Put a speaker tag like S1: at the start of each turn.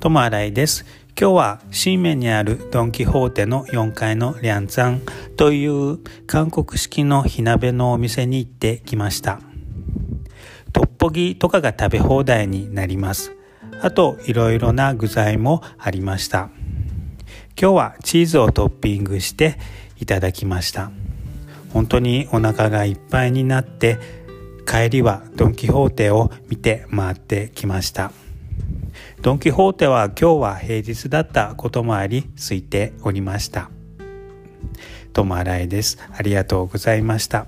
S1: 友新井です。今日は新面にあるドン・キホーテの4階のリャンツァンという韓国式の火鍋のお店に行ってきました。トッポギとかが食べ放題になります。あといろいろな具材もありました。今日はチーズをトッピングしていただきました。本当にお腹がいっぱいになって帰りはドン・キホーテを見て回ってきました。ドン・キホーテは今日は平日だったこともあり空いておりました。ともあらいです。ありがとうございました。